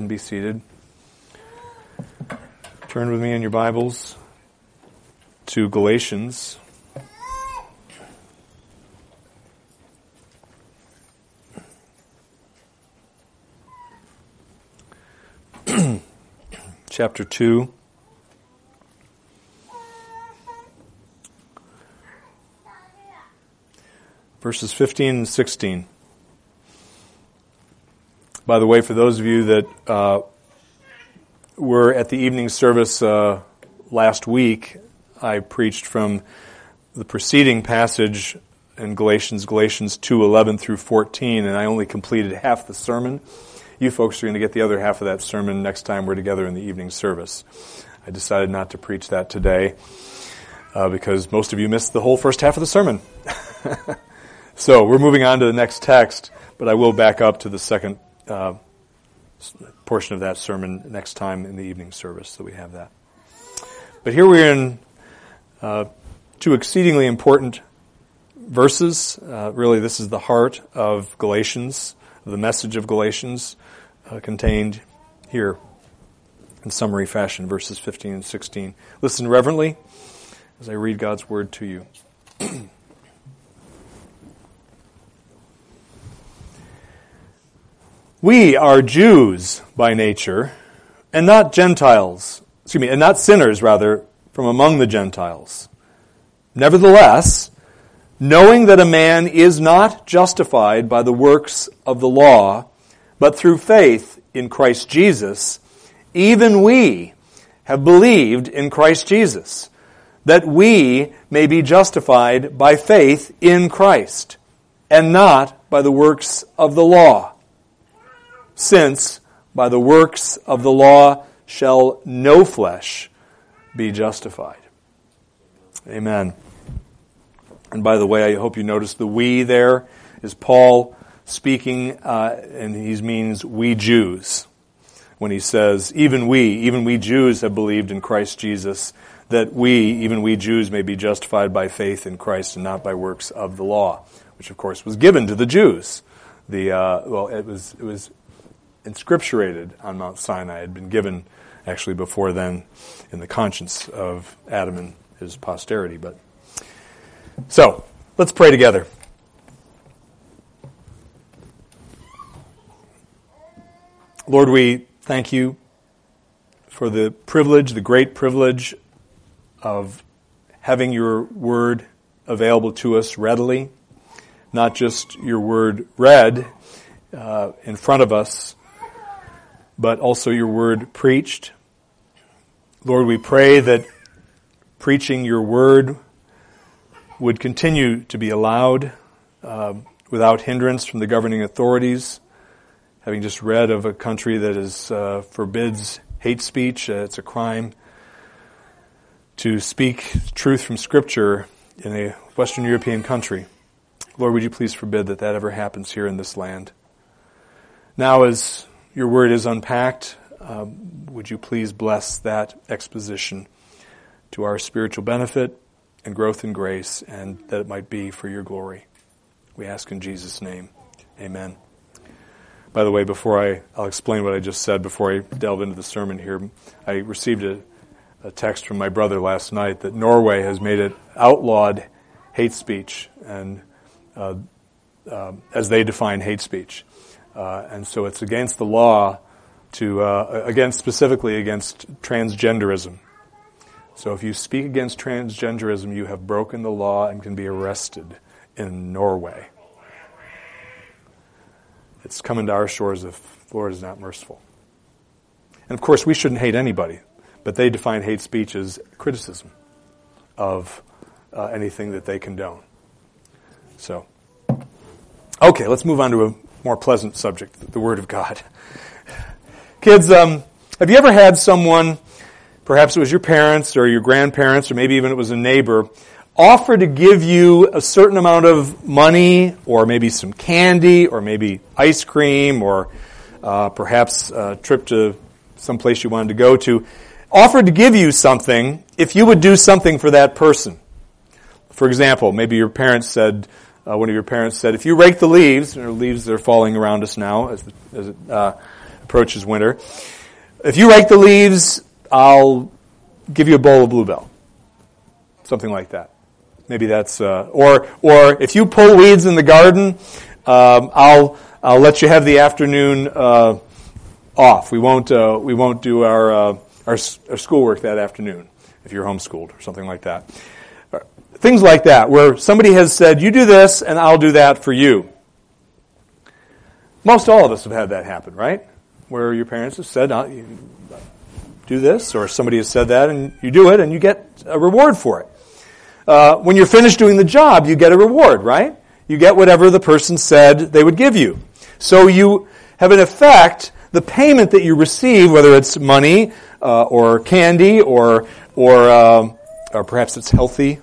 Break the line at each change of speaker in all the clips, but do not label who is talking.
and be seated. Turn with me in your Bibles to Galatians. Chapter 2. Verses 15 and 16. By the way, for those of you that uh, were at the evening service uh, last week, I preached from the preceding passage in Galatians, Galatians 2, 11 through 14, and I only completed half the sermon. You folks are going to get the other half of that sermon next time we're together in the evening service. I decided not to preach that today uh, because most of you missed the whole first half of the sermon. so we're moving on to the next text, but I will back up to the second uh, portion of that sermon next time in the evening service, so we have that. But here we're in uh, two exceedingly important verses. Uh, really, this is the heart of Galatians, the message of Galatians uh, contained here in summary fashion, verses 15 and 16. Listen reverently as I read God's word to you. We are Jews by nature, and not Gentiles, excuse me, and not sinners, rather, from among the Gentiles. Nevertheless, knowing that a man is not justified by the works of the law, but through faith in Christ Jesus, even we have believed in Christ Jesus, that we may be justified by faith in Christ, and not by the works of the law since by the works of the law shall no flesh be justified. Amen. And by the way, I hope you notice the we there is Paul speaking, uh, and he means we Jews. When he says, even we, even we Jews have believed in Christ Jesus, that we, even we Jews, may be justified by faith in Christ and not by works of the law, which of course was given to the Jews. The, uh, well, it was, it was inscripturated on Mount Sinai, had been given actually before then in the conscience of Adam and his posterity. But so let's pray together. Lord, we thank you for the privilege, the great privilege of having your word available to us readily, not just your word read uh, in front of us, but also your word preached. Lord, we pray that preaching your word would continue to be allowed uh, without hindrance from the governing authorities. Having just read of a country that is uh, forbids hate speech, uh, it's a crime to speak truth from Scripture in a Western European country. Lord, would you please forbid that that ever happens here in this land? Now, as your word is unpacked. Um, would you please bless that exposition to our spiritual benefit and growth in grace, and that it might be for your glory? We ask in Jesus' name. Amen. By the way, before I, I'll explain what I just said before I delve into the sermon here. I received a, a text from my brother last night that Norway has made it outlawed hate speech, and uh, uh, as they define hate speech. Uh, and so it's against the law to, uh, against specifically against transgenderism. So if you speak against transgenderism, you have broken the law and can be arrested in Norway. It's coming to our shores if the Lord is not merciful. And of course, we shouldn't hate anybody, but they define hate speech as criticism of uh, anything that they condone. So, okay, let's move on to a more pleasant subject, the Word of God. Kids, um, have you ever had someone, perhaps it was your parents or your grandparents or maybe even it was a neighbor, offer to give you a certain amount of money or maybe some candy or maybe ice cream or uh, perhaps a trip to some place you wanted to go to, offered to give you something if you would do something for that person. For example, maybe your parents said, uh, one of your parents said, if you rake the leaves, or leaves that are falling around us now, as, as it, uh, approaches winter. If you rake the leaves, I'll give you a bowl of Blue Bell. Something like that. Maybe that's, uh, or, or if you pull weeds in the garden, um, I'll, I'll let you have the afternoon, uh, off. We won't, uh, we won't do our, uh, our, our schoolwork that afternoon if you're homeschooled or something like that. Things like that, where somebody has said, you do this and I'll do that for you. Most all of us have had that happen, right? Where your parents have said, oh, do this, or somebody has said that and you do it and you get a reward for it. Uh, when you're finished doing the job, you get a reward, right? You get whatever the person said they would give you. So you have in effect the payment that you receive, whether it's money uh, or candy or or um, or perhaps it's healthy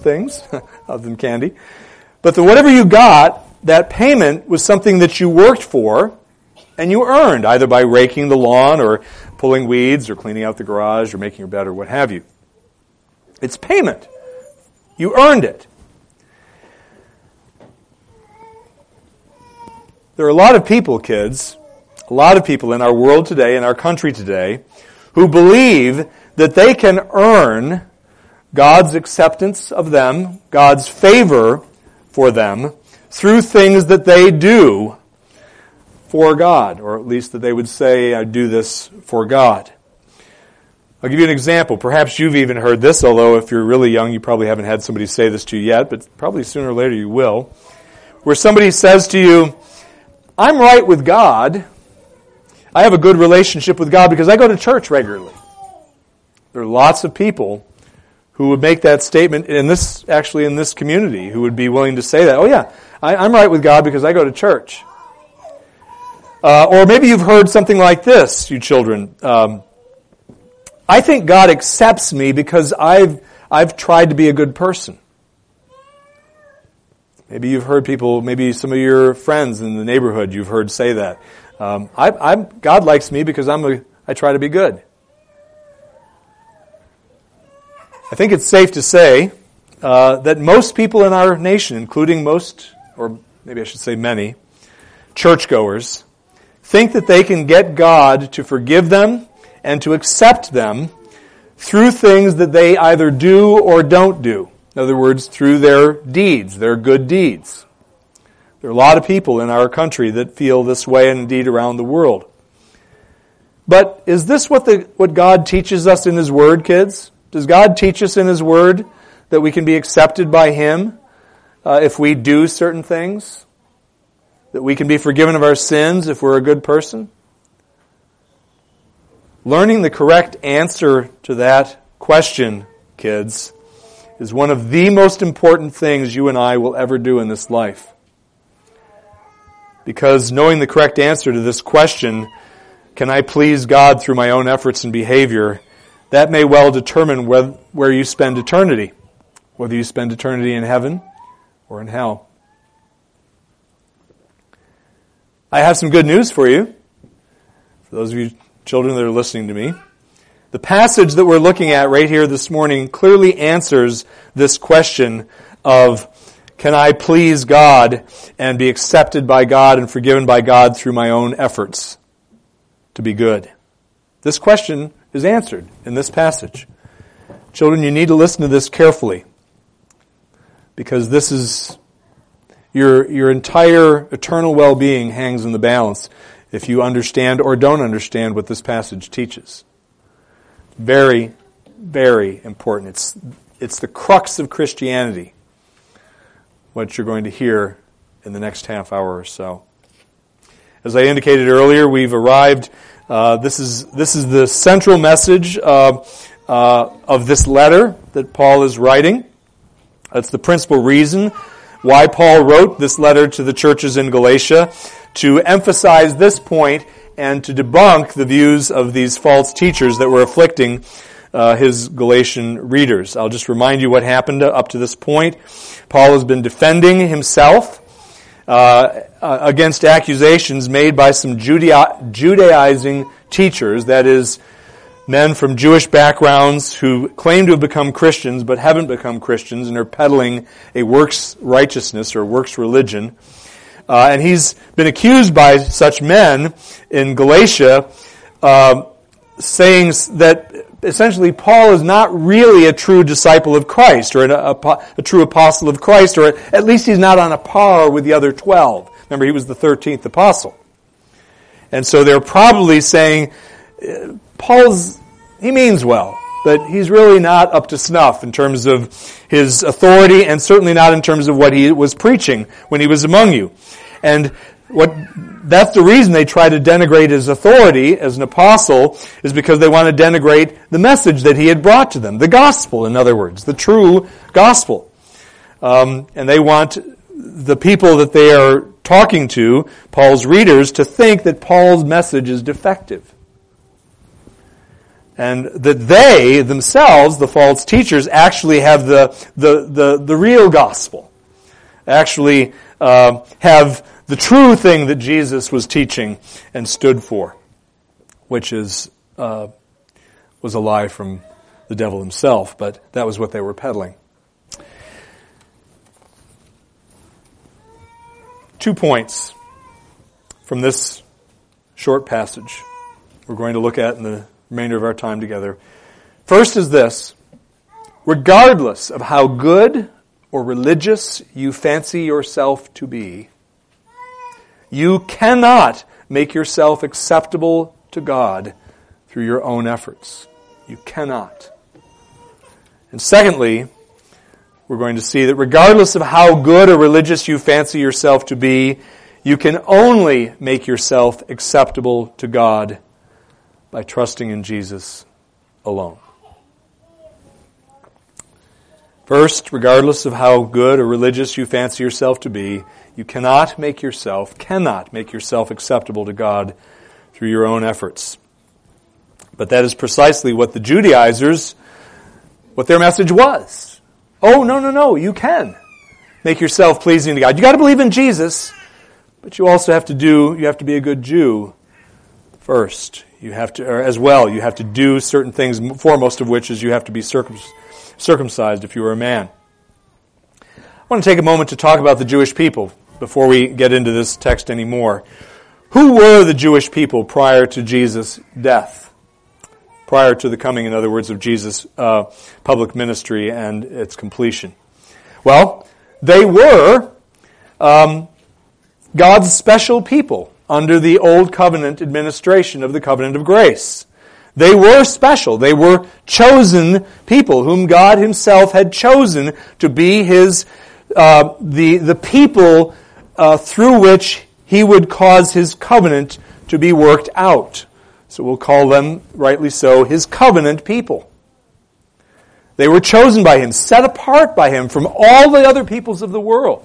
things other than candy. But the, whatever you got, that payment was something that you worked for and you earned, either by raking the lawn or pulling weeds or cleaning out the garage or making your bed or what have you. It's payment. You earned it. There are a lot of people, kids, a lot of people in our world today, in our country today, who believe that they can earn God's acceptance of them, God's favor for them, through things that they do for God, or at least that they would say, I do this for God. I'll give you an example. Perhaps you've even heard this, although if you're really young, you probably haven't had somebody say this to you yet, but probably sooner or later you will. Where somebody says to you, I'm right with God. I have a good relationship with God because I go to church regularly. There are lots of people who would make that statement in this, actually in this community, who would be willing to say that. Oh yeah, I, am right with God because I go to church. Uh, or maybe you've heard something like this, you children. Um, I think God accepts me because I've, I've tried to be a good person. Maybe you've heard people, maybe some of your friends in the neighborhood, you've heard say that. Um, I, I'm, God likes me because I'm a, I try to be good. I think it's safe to say uh, that most people in our nation, including most, or maybe I should say many, churchgoers, think that they can get God to forgive them and to accept them through things that they either do or don't do. In other words, through their deeds, their good deeds. There are a lot of people in our country that feel this way and indeed around the world. But is this what the, what God teaches us in His Word, kids? Does God teach us in His Word that we can be accepted by Him uh, if we do certain things? That we can be forgiven of our sins if we're a good person? Learning the correct answer to that question, kids, is one of the most important things you and I will ever do in this life. Because knowing the correct answer to this question, can I please God through my own efforts and behavior, that may well determine where, where you spend eternity, whether you spend eternity in heaven or in hell. I have some good news for you, for those of you children that are listening to me. The passage that we're looking at right here this morning clearly answers this question of can I please God and be accepted by God and forgiven by God through my own efforts to be good? This question is answered in this passage. Children, you need to listen to this carefully because this is your, your entire eternal well-being hangs in the balance if you understand or don't understand what this passage teaches. Very, very important. It's, it's the crux of Christianity, what you're going to hear in the next half hour or so. As I indicated earlier, we've arrived uh, this is this is the central message uh, uh, of this letter that Paul is writing. That's the principal reason why Paul wrote this letter to the churches in Galatia to emphasize this point and to debunk the views of these false teachers that were afflicting uh, his Galatian readers. I'll just remind you what happened up to this point. Paul has been defending himself uh, uh, against accusations made by some Judaizing teachers, that is, men from Jewish backgrounds who claim to have become Christians but haven't become Christians and are peddling a works righteousness or works religion. Uh, and he's been accused by such men in Galatia, uh, saying that essentially Paul is not really a true disciple of Christ or a, a, a, true apostle of Christ, or at least he's not on a par with the other 12. Remember, he was the 13th apostle. And so they're probably saying, uh, Paul's, he means well, but he's really not up to snuff in terms of his authority and certainly not in terms of what he was preaching when he was among you. And what, that's the reason they try to denigrate his authority as an apostle is because they want to denigrate the message that he had brought to them. The gospel, in other words, the true gospel. Um, and they want the people that they are talking to, Paul's readers, to think that Paul's message is defective and that they themselves, the false teachers, actually have the, the, the, the real gospel, actually uh, have the true thing that Jesus was teaching and stood for, which is uh, was a lie from the devil himself, but that was what they were peddling. Two points from this short passage we're going to look at in the remainder of our time together. First is this regardless of how good or religious you fancy yourself to be, you cannot make yourself acceptable to God through your own efforts. You cannot. And secondly, we're going to see that regardless of how good or religious you fancy yourself to be, you can only make yourself acceptable to God by trusting in Jesus alone. First, regardless of how good or religious you fancy yourself to be, you cannot make yourself, cannot make yourself acceptable to God through your own efforts. But that is precisely what the Judaizers, what their message was. Oh, no, no, no, you can make yourself pleasing to God. You gotta believe in Jesus, but you also have to do, you have to be a good Jew first. You have to, as well, you have to do certain things, foremost of which is you have to be circumcised if you are a man. I want to take a moment to talk about the Jewish people before we get into this text anymore. Who were the Jewish people prior to Jesus' death? Prior to the coming, in other words, of Jesus' uh, public ministry and its completion? Well, they were um, God's special people under the old covenant administration of the covenant of grace. They were special. They were chosen people whom God himself had chosen to be his, uh, the, the people uh, through which he would cause his covenant to be worked out. So we'll call them, rightly so, his covenant people. They were chosen by him, set apart by him from all the other peoples of the world.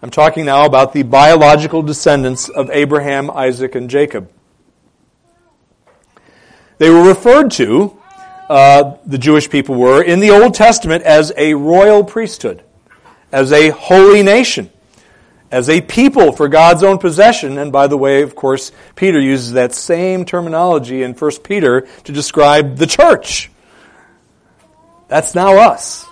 I'm talking now about the biological descendants of Abraham, Isaac, and Jacob. They were referred to, uh, the Jewish people were, in the Old Testament as a royal priesthood, as a holy nation, as a people for God's own possession. And by the way, of course, Peter uses that same terminology in 1 Peter to describe the church. That's now us.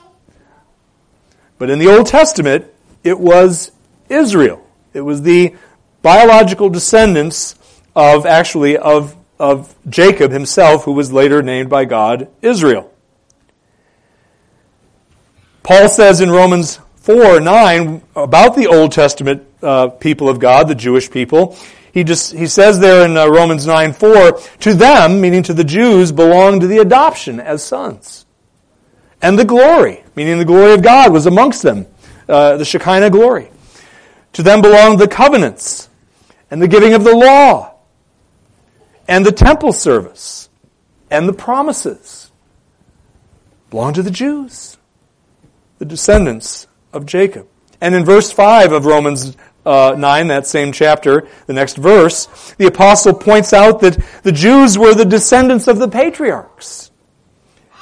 But in the Old Testament, it was Israel. It was the biological descendants of actually of, of Jacob himself, who was later named by God Israel. Paul says in Romans 4 9 about the Old Testament uh, people of God, the Jewish people. He just he says there in uh, Romans 9 4, to them, meaning to the Jews, belonged the adoption as sons. And the glory, meaning the glory of God, was amongst them, uh, the Shekinah glory. To them belong the covenants and the giving of the law and the temple service and the promises. Belong to the Jews, the descendants of Jacob. And in verse 5 of Romans uh, 9, that same chapter, the next verse, the apostle points out that the Jews were the descendants of the patriarchs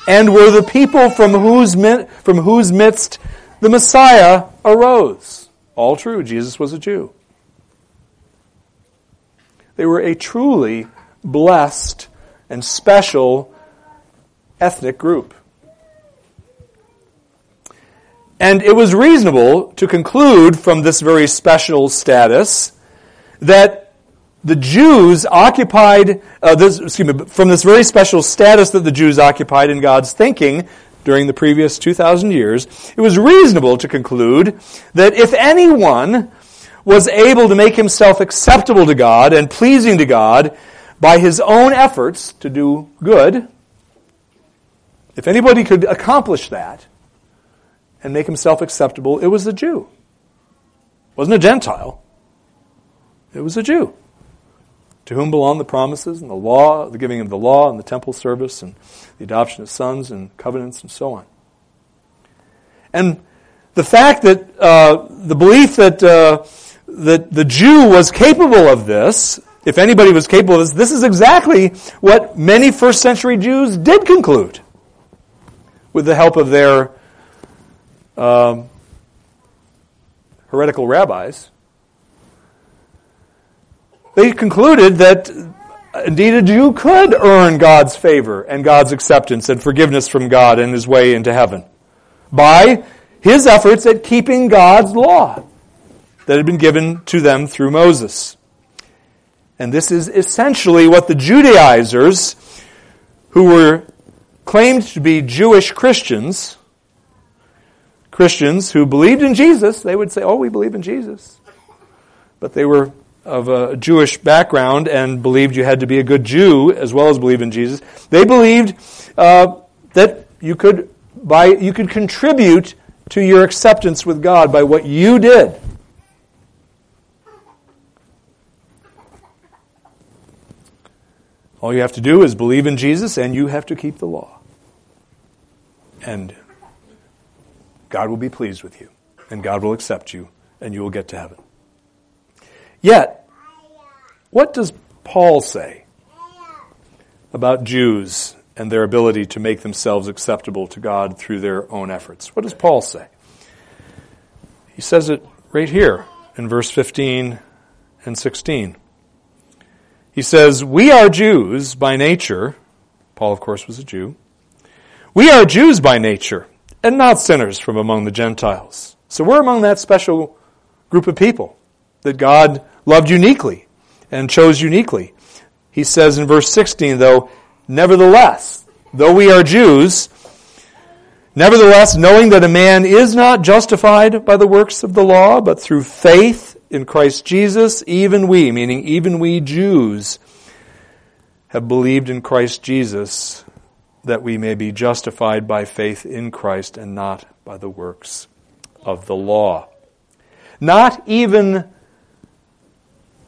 and were the people from whose, from whose midst the Messiah arose. All true. Jesus was a Jew. They were a truly blessed and special ethnic group. And it was reasonable to conclude from this very special status that the Jews occupied, uh, this, excuse me, from this very special status that the Jews occupied in God's thinking during the previous 2,000 years, it was reasonable to conclude that if anyone was able to make himself acceptable to God and pleasing to God by his own efforts to do good, if anybody could accomplish that and make himself acceptable, it was the Jew. It wasn't a Gentile. It was a Jew to whom belong the promises and the law, the giving of the law and the temple service and the adoption of sons and covenants and so on. And the fact that uh, the belief that uh, that the Jew was capable of this, if anybody was capable of this, this is exactly what many first century Jews did conclude, with the help of their um, heretical rabbis they concluded that indeed a Jew could earn God's favor and God's acceptance and forgiveness from God and his way into heaven by his efforts at keeping God's law that had been given to them through Moses. And this is essentially what the Judaizers, who were claimed to be Jewish Christians, Christians who believed in Jesus, they would say, oh, we believe in Jesus. But they were of a Jewish background and believed you had to be a good Jew as well as believe in Jesus. They believed uh, that you could by you could contribute to your acceptance with God by what you did. All you have to do is believe in Jesus and you have to keep the law. And God will be pleased with you and God will accept you and you will get to heaven. Yet, what does Paul say about Jews and their ability to make themselves acceptable to God through their own efforts? What does Paul say? He says it right here in verse 15 and 16. He says, We are Jews by nature. Paul, of course, was a Jew. We are Jews by nature and not sinners from among the Gentiles. So we're among that special group of people that God loved uniquely and chose uniquely. He says in verse 16, though, nevertheless, though we are Jews, nevertheless, knowing that a man is not justified by the works of the law, but through faith in Christ Jesus, even we, meaning even we Jews, have believed in Christ Jesus that we may be justified by faith in Christ and not by the works of the law. Not even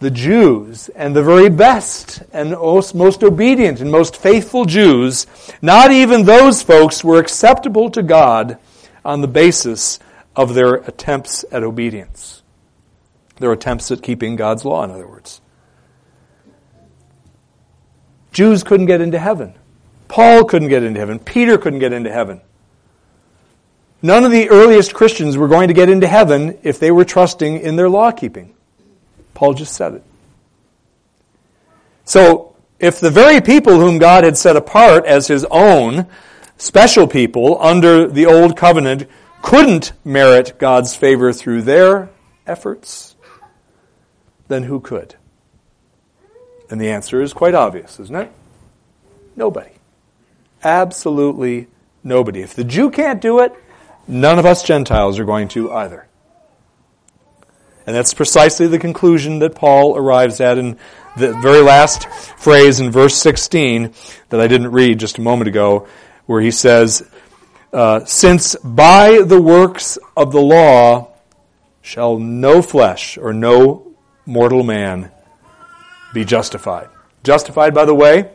the Jews and the very best and most, obedient and most faithful Jews, not even those folks were acceptable to God on the basis of their attempts at obedience. Their attempts at keeping God's law, in other words. Jews couldn't get into heaven. Paul couldn't get into heaven. Peter couldn't get into heaven. None of the earliest Christians were going to get into heaven if they were trusting in their law keeping. Paul just said it. So, if the very people whom God had set apart as his own special people under the old covenant couldn't merit God's favor through their efforts, then who could? And the answer is quite obvious, isn't it? Nobody. Absolutely nobody. If the Jew can't do it, none of us Gentiles are going to either. And that's precisely the conclusion that Paul arrives at in the very last phrase in verse 16 that I didn't read just a moment ago, where he says, uh, Since by the works of the law shall no flesh or no mortal man be justified. Justified, by the way,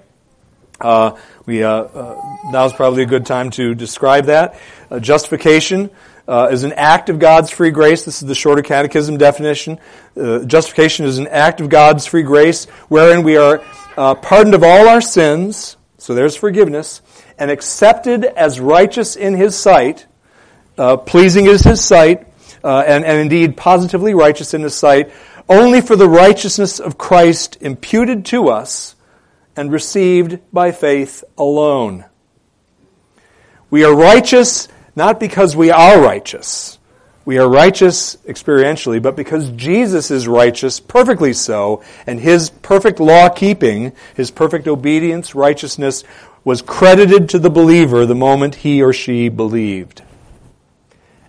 uh, we uh, uh, probably a good time to describe that. Uh, justification uh, is an act of God's free grace. This is the shorter catechism definition. Uh, justification is an act of God's free grace wherein we are uh, pardoned of all our sins, so there's forgiveness, and accepted as righteous in His sight, uh, pleasing is His sight, uh, and, and indeed positively righteous in His sight, only for the righteousness of Christ imputed to us and received by faith alone. We are righteous not because we are righteous. We are righteous experientially, but because Jesus is righteous, perfectly so, and his perfect law keeping, his perfect obedience, righteousness, was credited to the believer the moment he or she believed.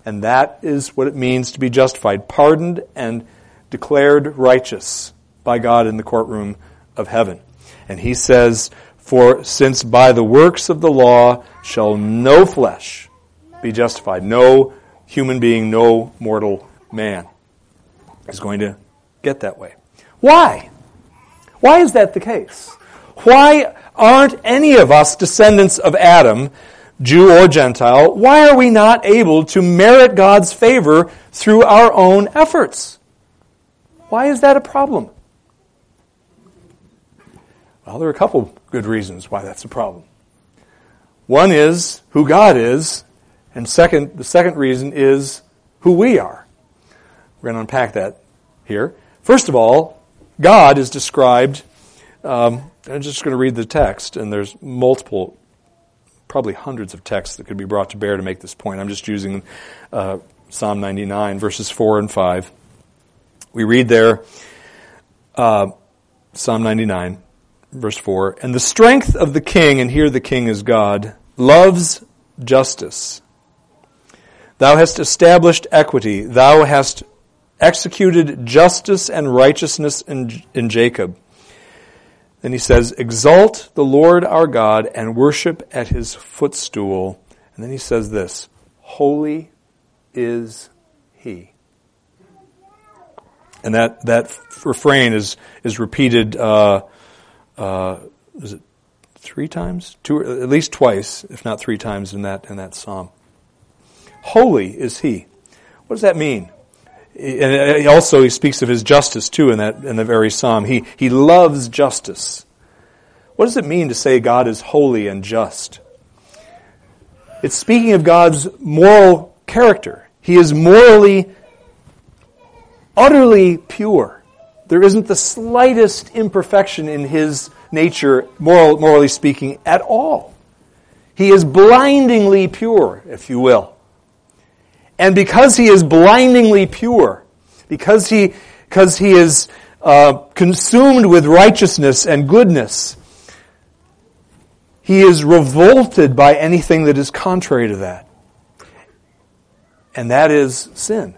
And that is what it means to be justified, pardoned and declared righteous by God in the courtroom of heaven. And he says, For since by the works of the law shall no flesh be justified, no human being, no mortal man is going to get that way. Why? Why is that the case? Why aren't any of us descendants of Adam, Jew or Gentile? Why are we not able to merit God's favor through our own efforts? Why is that a problem? Well, there are a couple good reasons why that's a problem. One is who God is, and second, the second reason is who we are. We're going to unpack that here. First of all, God is described. Um, I'm just going to read the text, and there's multiple, probably hundreds of texts that could be brought to bear to make this point. I'm just using uh, Psalm 99, verses 4 and 5. We read there, uh, Psalm 99, verse 4, and the strength of the king, and here the king is God, loves justice Thou hast established equity. Thou hast executed justice and righteousness in, in Jacob. Then he says, Exalt the Lord our God and worship at his footstool. And then he says this Holy is he. And that, that refrain is, is repeated, uh, uh, is it three times? Two, at least twice, if not three times in that, in that psalm. Holy is he. What does that mean? And also he speaks of his justice too in that in the very psalm. He he loves justice. What does it mean to say God is holy and just? It's speaking of God's moral character. He is morally utterly pure. There isn't the slightest imperfection in his nature, moral, morally speaking, at all. He is blindingly pure, if you will. And because he is blindingly pure, because he, because he is uh, consumed with righteousness and goodness, he is revolted by anything that is contrary to that. And that is sin.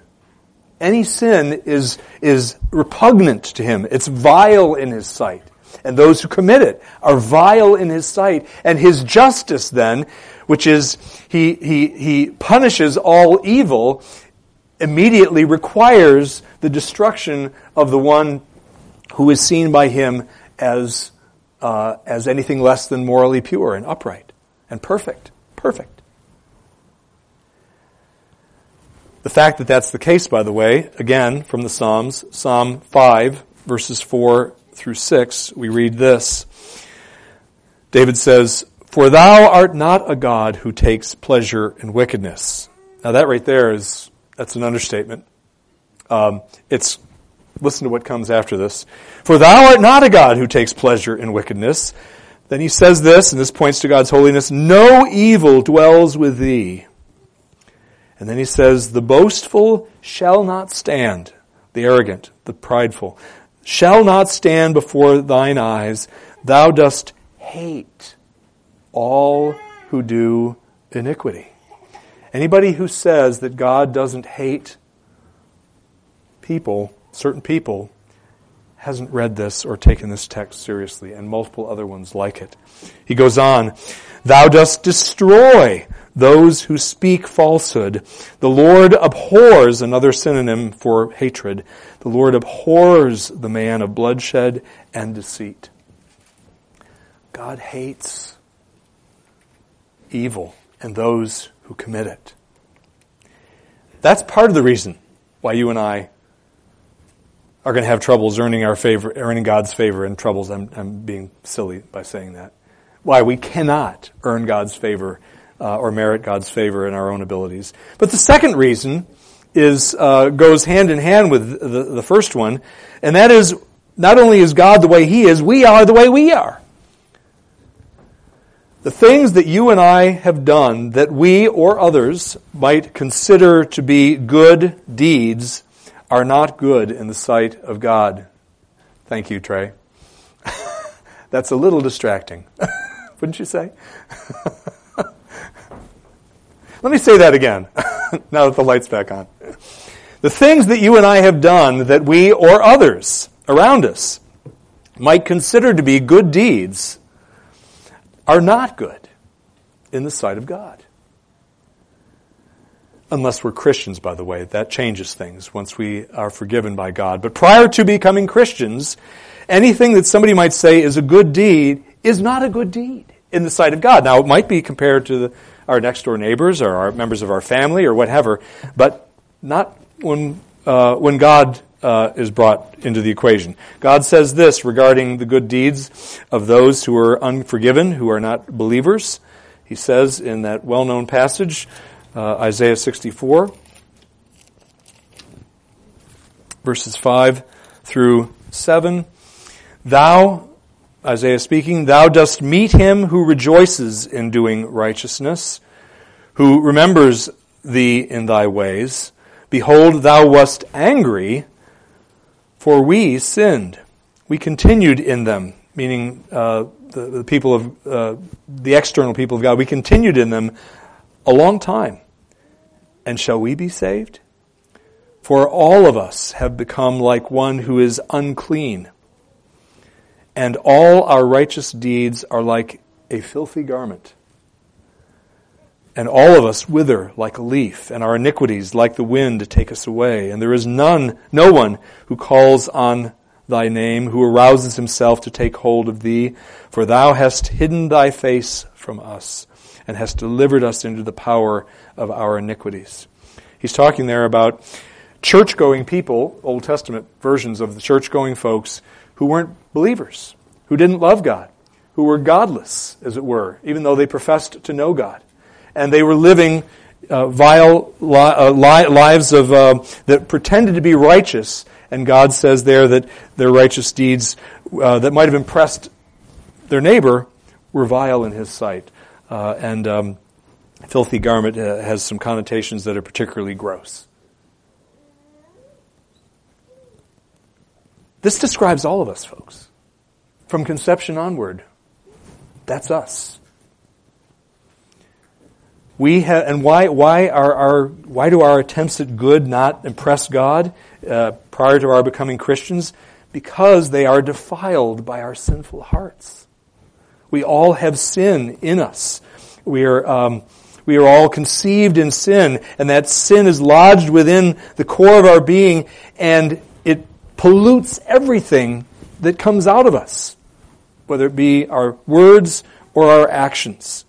Any sin is, is repugnant to him. It's vile in his sight. And those who commit it are vile in his sight. And his justice then which is he, he, he punishes all evil, immediately requires the destruction of the one who is seen by him as, uh, as anything less than morally pure and upright and perfect. Perfect. The fact that that's the case, by the way, again from the Psalms, Psalm 5, verses 4 through 6, we read this. David says, for thou art not a God who takes pleasure in wickedness. Now that right there is, that's an understatement. Um, it's, listen to what comes after this. For thou art not a God who takes pleasure in wickedness. Then he says this, and this points to God's holiness, no evil dwells with thee. And then he says, the boastful shall not stand, the arrogant, the prideful, shall not stand before thine eyes. Thou dost hate all who do iniquity. Anybody who says that God doesn't hate people, certain people, hasn't read this or taken this text seriously, and multiple other ones like it. He goes on, Thou dost destroy those who speak falsehood. The Lord abhors, another synonym for hatred, the Lord abhors the man of bloodshed and deceit. God hates evil and those who commit it. That's part of the reason why you and I are going to have troubles earning our favor, earning God's favor and troubles. I'm, I'm being silly by saying that. Why we cannot earn God's favor uh, or merit God's favor in our own abilities. But the second reason is uh, goes hand in hand with the, the first one, and that is not only is God the way He is, we are the way we are. The things that you and I have done that we or others might consider to be good deeds are not good in the sight of God. Thank you, Trey. That's a little distracting, wouldn't you say? Let me say that again, now that the light's back on. The things that you and I have done that we or others around us might consider to be good deeds are not good in the sight of God. Unless we're Christians, by the way. That changes things once we are forgiven by God. But prior to becoming Christians, anything that somebody might say is a good deed is not a good deed in the sight of God. Now, it might be compared to the, our next door neighbors or our members of our family or whatever, but not when, uh, when God uh, is brought into the equation. God says this regarding the good deeds of those who are unforgiven, who are not believers. He says in that well known passage, uh, Isaiah 64, verses 5 through 7. Thou, Isaiah speaking, thou dost meet him who rejoices in doing righteousness, who remembers thee in thy ways. Behold, thou wast angry, for we sinned. We continued in them, meaning uh, the, the, people of uh, the external people of God. We continued in them a long time. And shall we be saved? For all of us have become like one who is unclean, and all our righteous deeds are like a filthy garment. And all of us wither like a leaf, and our iniquities like the wind take us away. And there is none, no one who calls on thy name, who arouses himself to take hold of thee, for thou hast hidden thy face from us, and hast delivered us into the power of our iniquities. He's talking there about church going people, Old Testament versions of the church going folks, who weren't believers, who didn't love God, who were godless, as it were, even though they professed to know God. And they were living uh, vile li- uh, li- lives of, uh, that pretended to be righteous. And God says there that their righteous deeds uh, that might have impressed their neighbor were vile in His sight. Uh, and um, filthy garment uh, has some connotations that are particularly gross. This describes all of us, folks. From conception onward, that's us. We have, and why, why are our, why do our attempts at good not impress God uh, prior to our becoming Christians? Because they are defiled by our sinful hearts. We all have sin in us. We are, um, we are all conceived in sin, and that sin is lodged within the core of our being, and it pollutes everything that comes out of us, whether it be our words or our actions.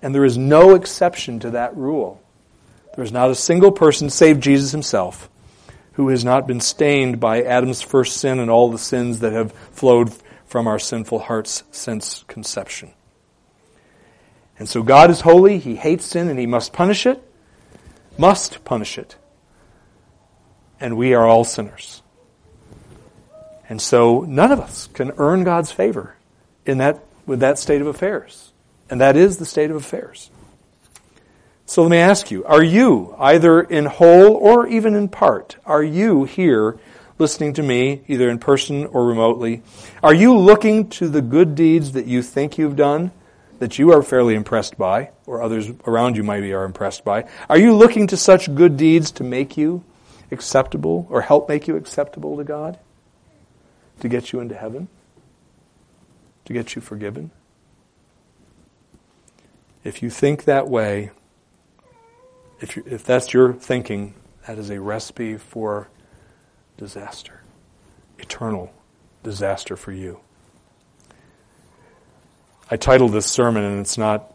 And there is no exception to that rule. There is not a single person, save Jesus himself, who has not been stained by Adam's first sin and all the sins that have flowed from our sinful hearts since conception. And so God is holy, He hates sin, and He must punish it. Must punish it. And we are all sinners. And so none of us can earn God's favor in that, with that state of affairs. And that is the state of affairs. So let me ask you, are you, either in whole or even in part, are you here listening to me, either in person or remotely, are you looking to the good deeds that you think you've done that you are fairly impressed by, or others around you maybe are impressed by? Are you looking to such good deeds to make you acceptable or help make you acceptable to God? To get you into heaven? To get you forgiven? If you think that way, if, you, if that's your thinking, that is a recipe for disaster, eternal disaster for you. I titled this sermon, and it's not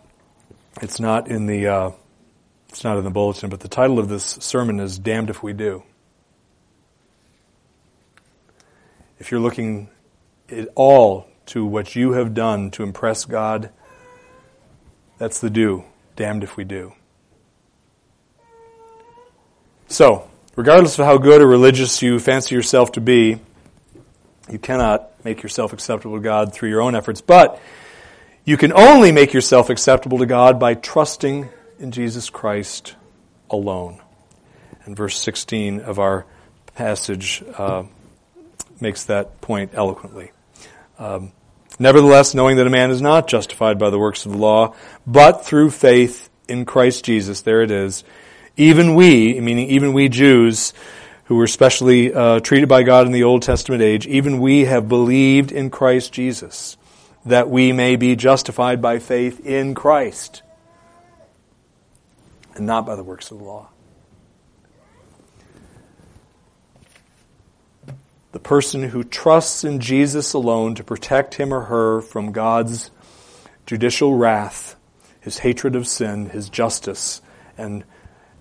it's not in the uh, it's not in the bulletin, but the title of this sermon is "Damned If We Do." If you're looking at all to what you have done to impress God, that's the do. Damned if we do. So, regardless of how good or religious you fancy yourself to be, you cannot make yourself acceptable to God through your own efforts. But You can only make yourself acceptable to God by trusting in Jesus Christ alone. And verse 16 of our passage uh, makes that point eloquently. Um, Nevertheless, knowing that a man is not justified by the works of the law, but through faith in Christ Jesus, there it is, even we, meaning even we Jews, who were specially uh, treated by God in the Old Testament age, even we have believed in Christ Jesus, that we may be justified by faith in Christ, and not by the works of the law. The person who trusts in Jesus alone to protect him or her from God's judicial wrath, his hatred of sin, his justice, and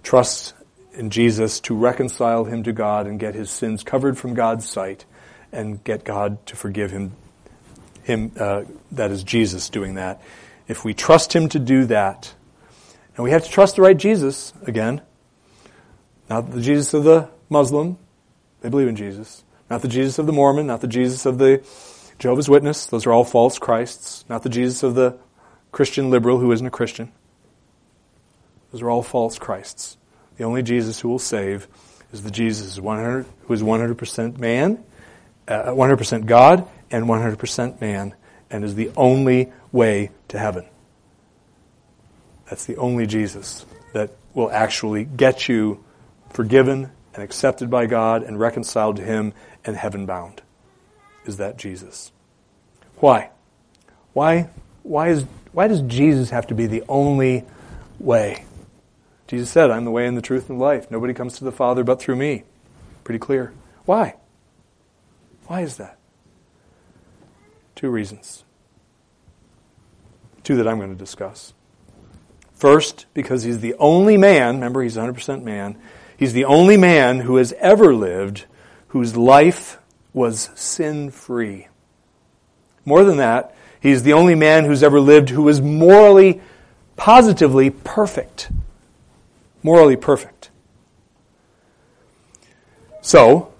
trusts in Jesus to reconcile him to God and get his sins covered from God's sight and get God to forgive him. Him, uh, that is Jesus doing that. If we trust him to do that, and we have to trust the right Jesus again, not the Jesus of the Muslim, they believe in Jesus. Not the Jesus of the Mormon, not the Jesus of the Jehovah's Witness. Those are all false Christs. Not the Jesus of the Christian liberal who isn't a Christian. Those are all false Christs. The only Jesus who will save is the Jesus who is 100% man, uh, 100% God, and 100% man, and is the only way to heaven. That's the only Jesus that will actually get you forgiven and accepted by God and reconciled to Him and heaven bound is that Jesus. Why? Why, why, is, why does Jesus have to be the only way? Jesus said, I'm the way and the truth and life. Nobody comes to the Father but through me. Pretty clear. Why? Why is that? Two reasons. Two that I'm going to discuss. First, because he's the only man, remember he's 100% man, he's the only man who has ever lived whose life was sin free. More than that, he's the only man who's ever lived who was morally, positively perfect. Morally perfect. So,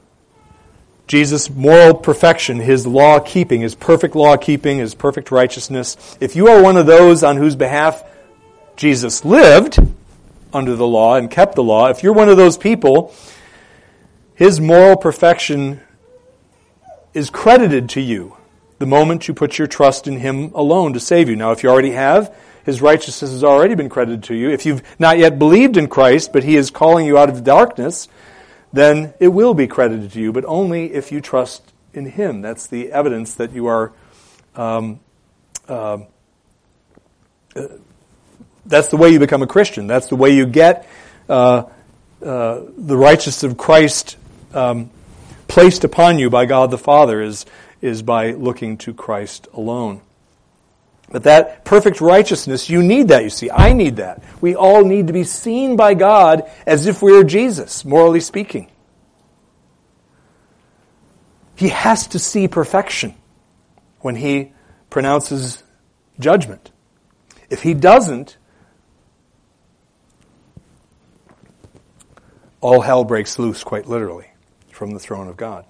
Jesus' moral perfection, his law keeping, his perfect law keeping, his perfect righteousness, if you are one of those on whose behalf Jesus lived under the law and kept the law, if you're one of those people, his moral perfection is credited to you the moment you put your trust in Him alone to save you. Now, if you already have, His righteousness has already been credited to you. If you've not yet believed in Christ, but He is calling you out of the darkness, then it will be credited to you, but only if you trust in Him. That's the evidence that you are. Um, uh, that's the way you become a Christian. That's the way you get uh, uh the righteousness of Christ um, placed upon you by God the Father is, is by looking to Christ alone. But that perfect righteousness, you need that, you see. I need that. We all need to be seen by God as if we are Jesus, morally speaking. He has to see perfection when he pronounces judgment. If he doesn't, all hell breaks loose, quite literally from the throne of God.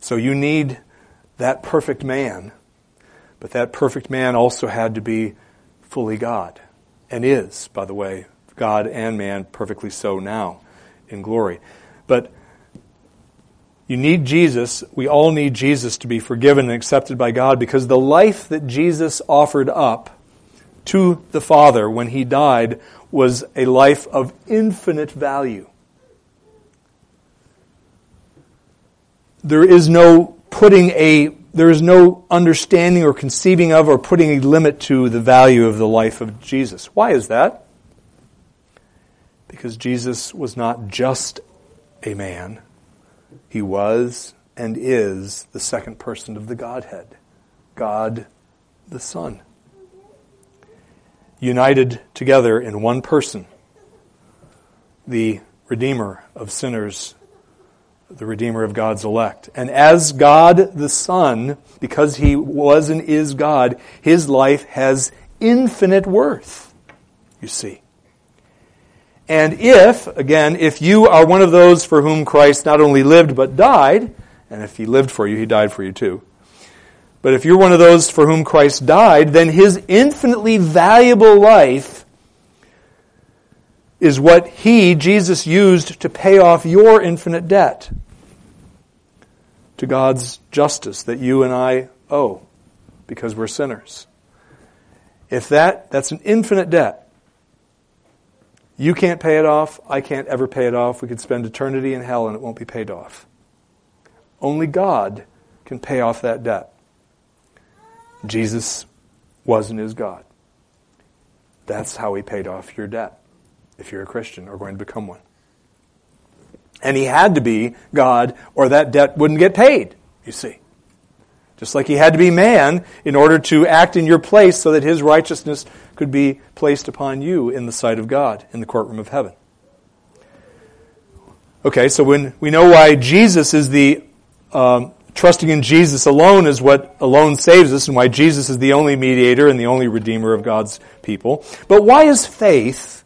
So you need that perfect man, but that perfect man also had to be fully God, and is, by the way, God and man perfectly so now in glory. But you need Jesus. We all need Jesus to be forgiven and accepted by God because the life that Jesus offered up to the Father when he died was a life of infinite value. there is no putting a there is no understanding or conceiving of or putting a limit to the value of the life of Jesus. Why is that? Because Jesus was not just a man. He was and is the second person of the Godhead. God the Son. United together in one person. The Redeemer of sinners the Redeemer of God's elect. And as God the Son, because he was and is God, his life has infinite worth, you see. And if, again, if you are one of those for whom Christ not only lived but died, and if he lived for you, he died for you too. But if you're one of those for whom Christ died, then his infinitely valuable life is what he, Jesus, used to pay off your infinite debt to God's justice that you and I owe because we're sinners. If that, that's an infinite debt. You can't pay it off. I can't ever pay it off. We could spend eternity in hell and it won't be paid off. Only God can pay off that debt. Jesus was and is God. That's how he paid off your debt if you're a Christian or going to become one. And he had to be God or that debt wouldn't get paid, you see. Just like he had to be man in order to act in your place so that his righteousness could be placed upon you in the sight of God in the courtroom of heaven. Okay, so when we know why Jesus is the um, trusting in Jesus alone is what alone saves us, and why Jesus is the only mediator and the only redeemer of God's people. But why is faith?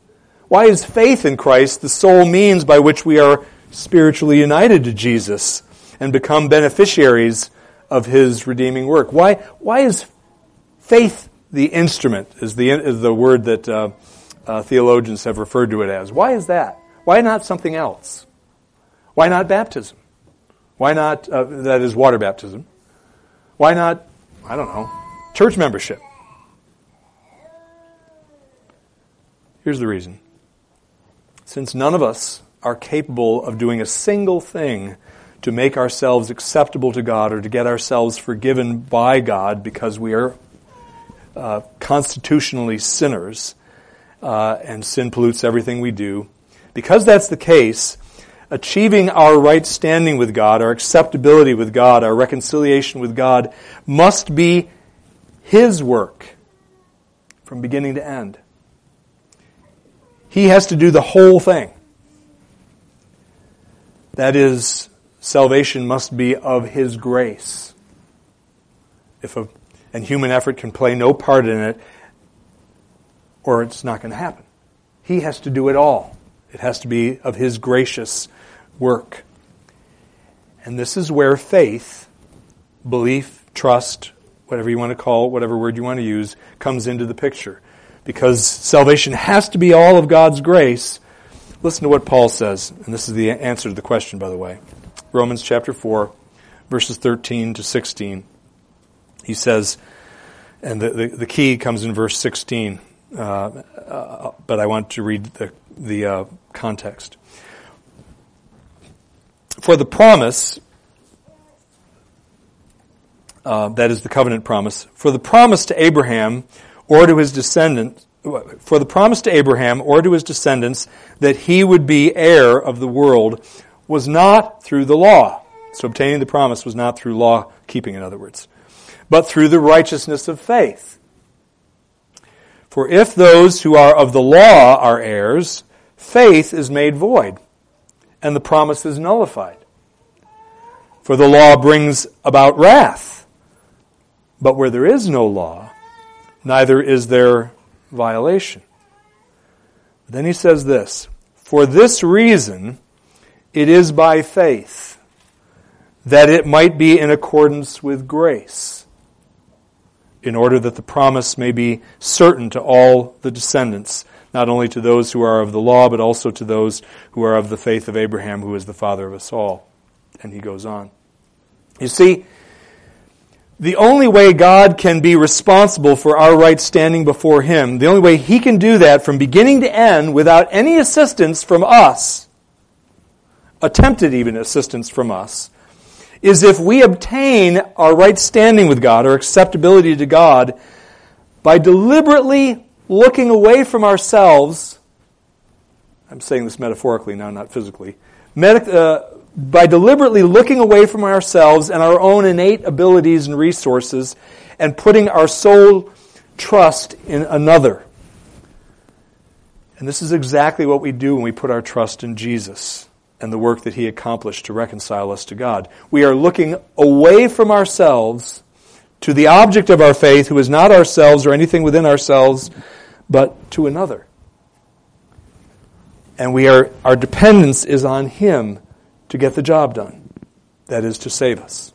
Why is faith in Christ the sole means by which we are spiritually united to Jesus and become beneficiaries of his redeeming work. Why, why is faith the instrument, is the, is the word that uh, uh, theologians have referred to it as? Why is that? Why not something else? Why not baptism? Why not, uh, that is water baptism? Why not, I don't know, church membership? Here's the reason. Since none of us are capable of doing a single thing to make ourselves acceptable to God or to get ourselves forgiven by God because we are uh, constitutionally sinners uh, and sin pollutes everything we do. Because that's the case, achieving our right standing with God, our acceptability with God, our reconciliation with God must be His work from beginning to end. He has to do the whole thing. That is, salvation must be of His grace. If a, and human effort can play no part in it, or it's not going to happen. He has to do it all. It has to be of His gracious work. And this is where faith, belief, trust, whatever you want to call it, whatever word you want to use, comes into the picture. Because salvation has to be all of God's grace, Listen to what Paul says, and this is the answer to the question, by the way. Romans chapter 4, verses 13 to 16. He says, and the, the, the key comes in verse 16, uh, uh, but I want to read the, the uh, context. For the promise, uh, that is the covenant promise, for the promise to Abraham or to his descendants, for the promise to Abraham or to his descendants that he would be heir of the world was not through the law. So obtaining the promise was not through law keeping, in other words, but through the righteousness of faith. For if those who are of the law are heirs, faith is made void, and the promise is nullified. For the law brings about wrath. But where there is no law, neither is there violation. Then he says this For this reason, it is by faith that it might be in accordance with grace, in order that the promise may be certain to all the descendants, not only to those who are of the law, but also to those who are of the faith of Abraham, who is the father of us all. And he goes on. You see, the only way God can be responsible for our right standing before Him, the only way He can do that from beginning to end without any assistance from us, attempted even assistance from us, is if we obtain our right standing with God, our acceptability to God, by deliberately looking away from ourselves. I'm saying this metaphorically now, not physically. Medic, uh, by deliberately looking away from ourselves and our own innate abilities and resources and putting our sole trust in another. And this is exactly what we do when we put our trust in Jesus and the work that he accomplished to reconcile us to God. We are looking away from ourselves to the object of our faith, who is not ourselves or anything within ourselves, but to another. And we are, our dependence is on him to get the job done. That is to save us.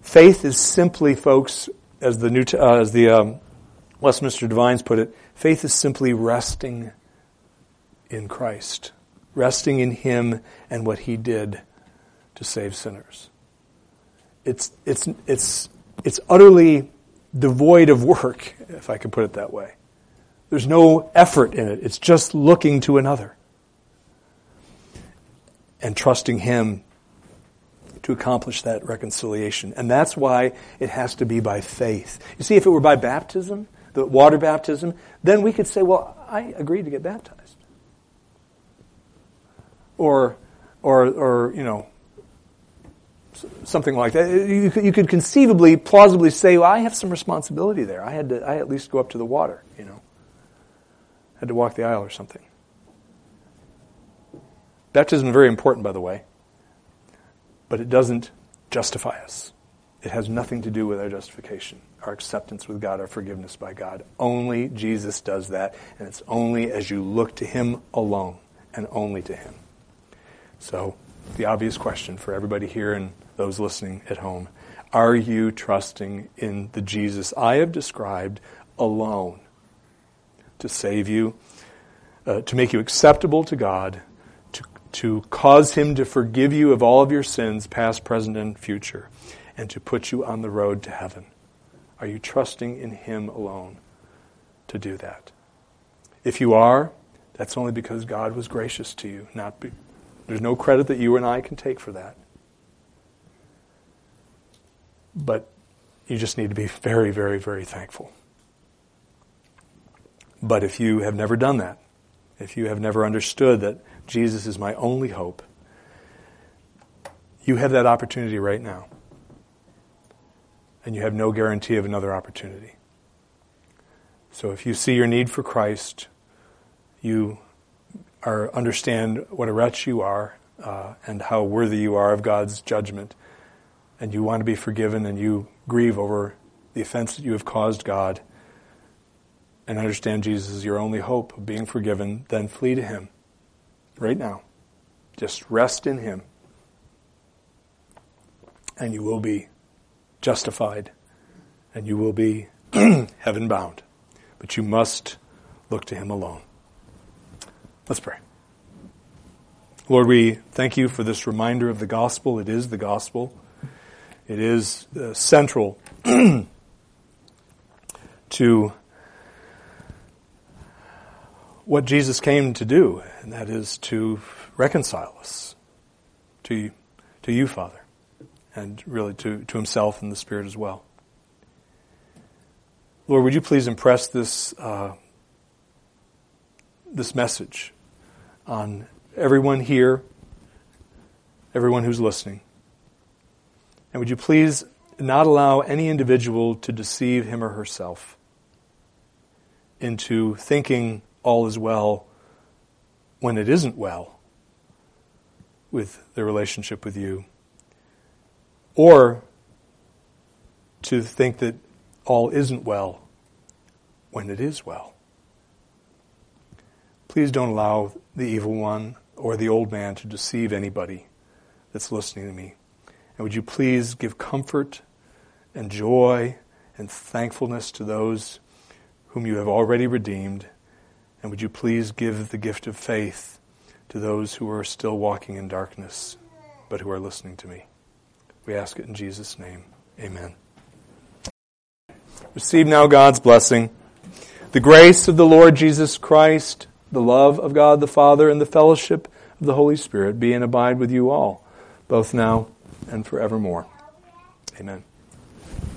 Faith is simply, folks, as the, New, uh, as the um, Westminster Divines put it, faith is simply resting in Christ, resting in Him and what He did to save sinners. It's, it's, it's, it's utterly devoid of work, if I can put it that way. There's no effort in it. It's just looking to another and trusting Him to accomplish that reconciliation. And that's why it has to be by faith. You see, if it were by baptism, the water baptism, then we could say, well, I agreed to get baptized. Or, or, or you know, something like that. You you could conceivably, plausibly say, well, I have some responsibility there. I had to, I at least go up to the water, you know. I had to walk the aisle or something. Baptism is very important, by the way, but it doesn't justify us. It has nothing to do with our justification, our acceptance with God, our forgiveness by God. Only Jesus does that, and it's only as you look to Him alone and only to Him. So, the obvious question for everybody here and those listening at home are you trusting in the Jesus I have described alone to save you, uh, to make you acceptable to God, to, to cause Him to forgive you of all of your sins, past, present, and future, and to put you on the road to heaven? Are you trusting in Him alone to do that? If you are, that's only because God was gracious to you, not be, there's no credit that you and I can take for that. But you just need to be very, very, very thankful. But if you have never done that, if you have never understood that Jesus is my only hope, you have that opportunity right now. And you have no guarantee of another opportunity. So if you see your need for Christ, you are, understand what a wretch you are uh, and how worthy you are of God's judgment, and you want to be forgiven and you grieve over the offense that you have caused God, and understand Jesus is your only hope of being forgiven, then flee to Him right now. Just rest in Him, and you will be justified, and you will be heaven bound. But you must look to Him alone. Let's pray. Lord, we thank you for this reminder of the gospel. It is the gospel. It is uh, central to what Jesus came to do, and that is to reconcile us to, to you, Father, and really to, to himself and the Spirit as well. Lord, would you please impress this, uh, this message on everyone here, everyone who's listening? And would you please not allow any individual to deceive him or herself into thinking all is well when it isn't well with their relationship with you. Or to think that all isn't well when it is well. Please don't allow the evil one or the old man to deceive anybody that's listening to me. And would you please give comfort and joy and thankfulness to those whom you have already redeemed and would you please give the gift of faith to those who are still walking in darkness, but who are listening to me? We ask it in Jesus' name. Amen. Receive now God's blessing. The grace of the Lord Jesus Christ, the love of God the Father, and the fellowship of the Holy Spirit be and abide with you all, both now and forevermore. Amen.